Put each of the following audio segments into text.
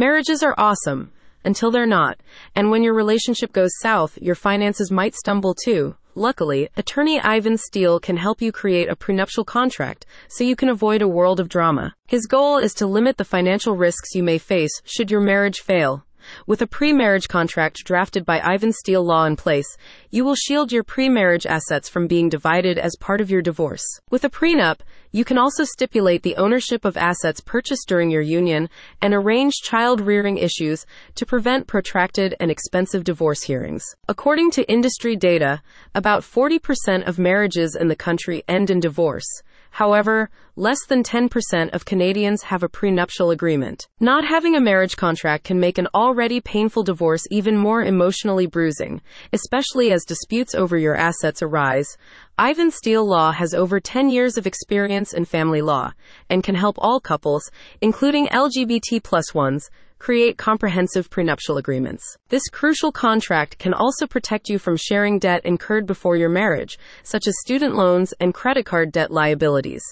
Marriages are awesome until they're not. And when your relationship goes south, your finances might stumble too. Luckily, attorney Ivan Steele can help you create a prenuptial contract so you can avoid a world of drama. His goal is to limit the financial risks you may face should your marriage fail. With a pre-marriage contract drafted by Ivan Steele Law in place, you will shield your pre-marriage assets from being divided as part of your divorce. With a prenup, you can also stipulate the ownership of assets purchased during your union and arrange child rearing issues to prevent protracted and expensive divorce hearings. According to industry data, about 40% of marriages in the country end in divorce. However, less than 10% of Canadians have a prenuptial agreement. Not having a marriage contract can make an already painful divorce even more emotionally bruising, especially as disputes over your assets arise. Ivan Steele Law has over 10 years of experience in family law and can help all couples, including LGBT plus ones, create comprehensive prenuptial agreements. This crucial contract can also protect you from sharing debt incurred before your marriage, such as student loans and credit card debt liabilities.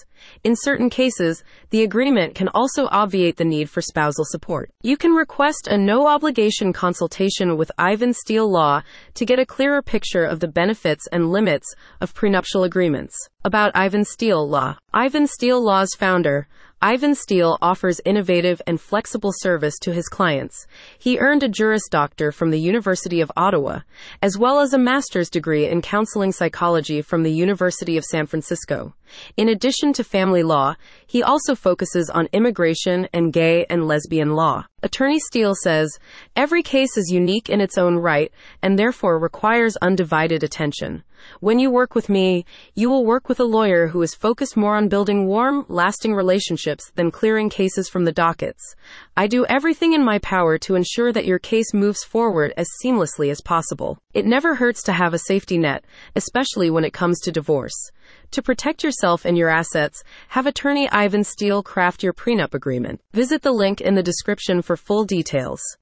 In certain cases, the agreement can also obviate the need for spousal support. You can request a no obligation consultation with Ivan Steele Law to get a clearer picture of the benefits and limits of prenuptial agreements. About Ivan Steele Law. Ivan Steele Law's founder, Ivan Steele offers innovative and flexible service to his clients. He earned a Juris Doctor from the University of Ottawa, as well as a master's degree in counseling psychology from the University of San Francisco. In addition to family law, he also focuses on immigration and gay and lesbian law. Attorney Steele says, every case is unique in its own right and therefore requires undivided attention. When you work with me, you will work with a lawyer who is focused more on building warm, lasting relationships than clearing cases from the dockets. I do everything in my power to ensure that your case moves forward as seamlessly as possible. It never hurts to have a safety net, especially when it comes to divorce. To protect yourself and your assets, have attorney Ivan Steele craft your prenup agreement. Visit the link in the description for full details.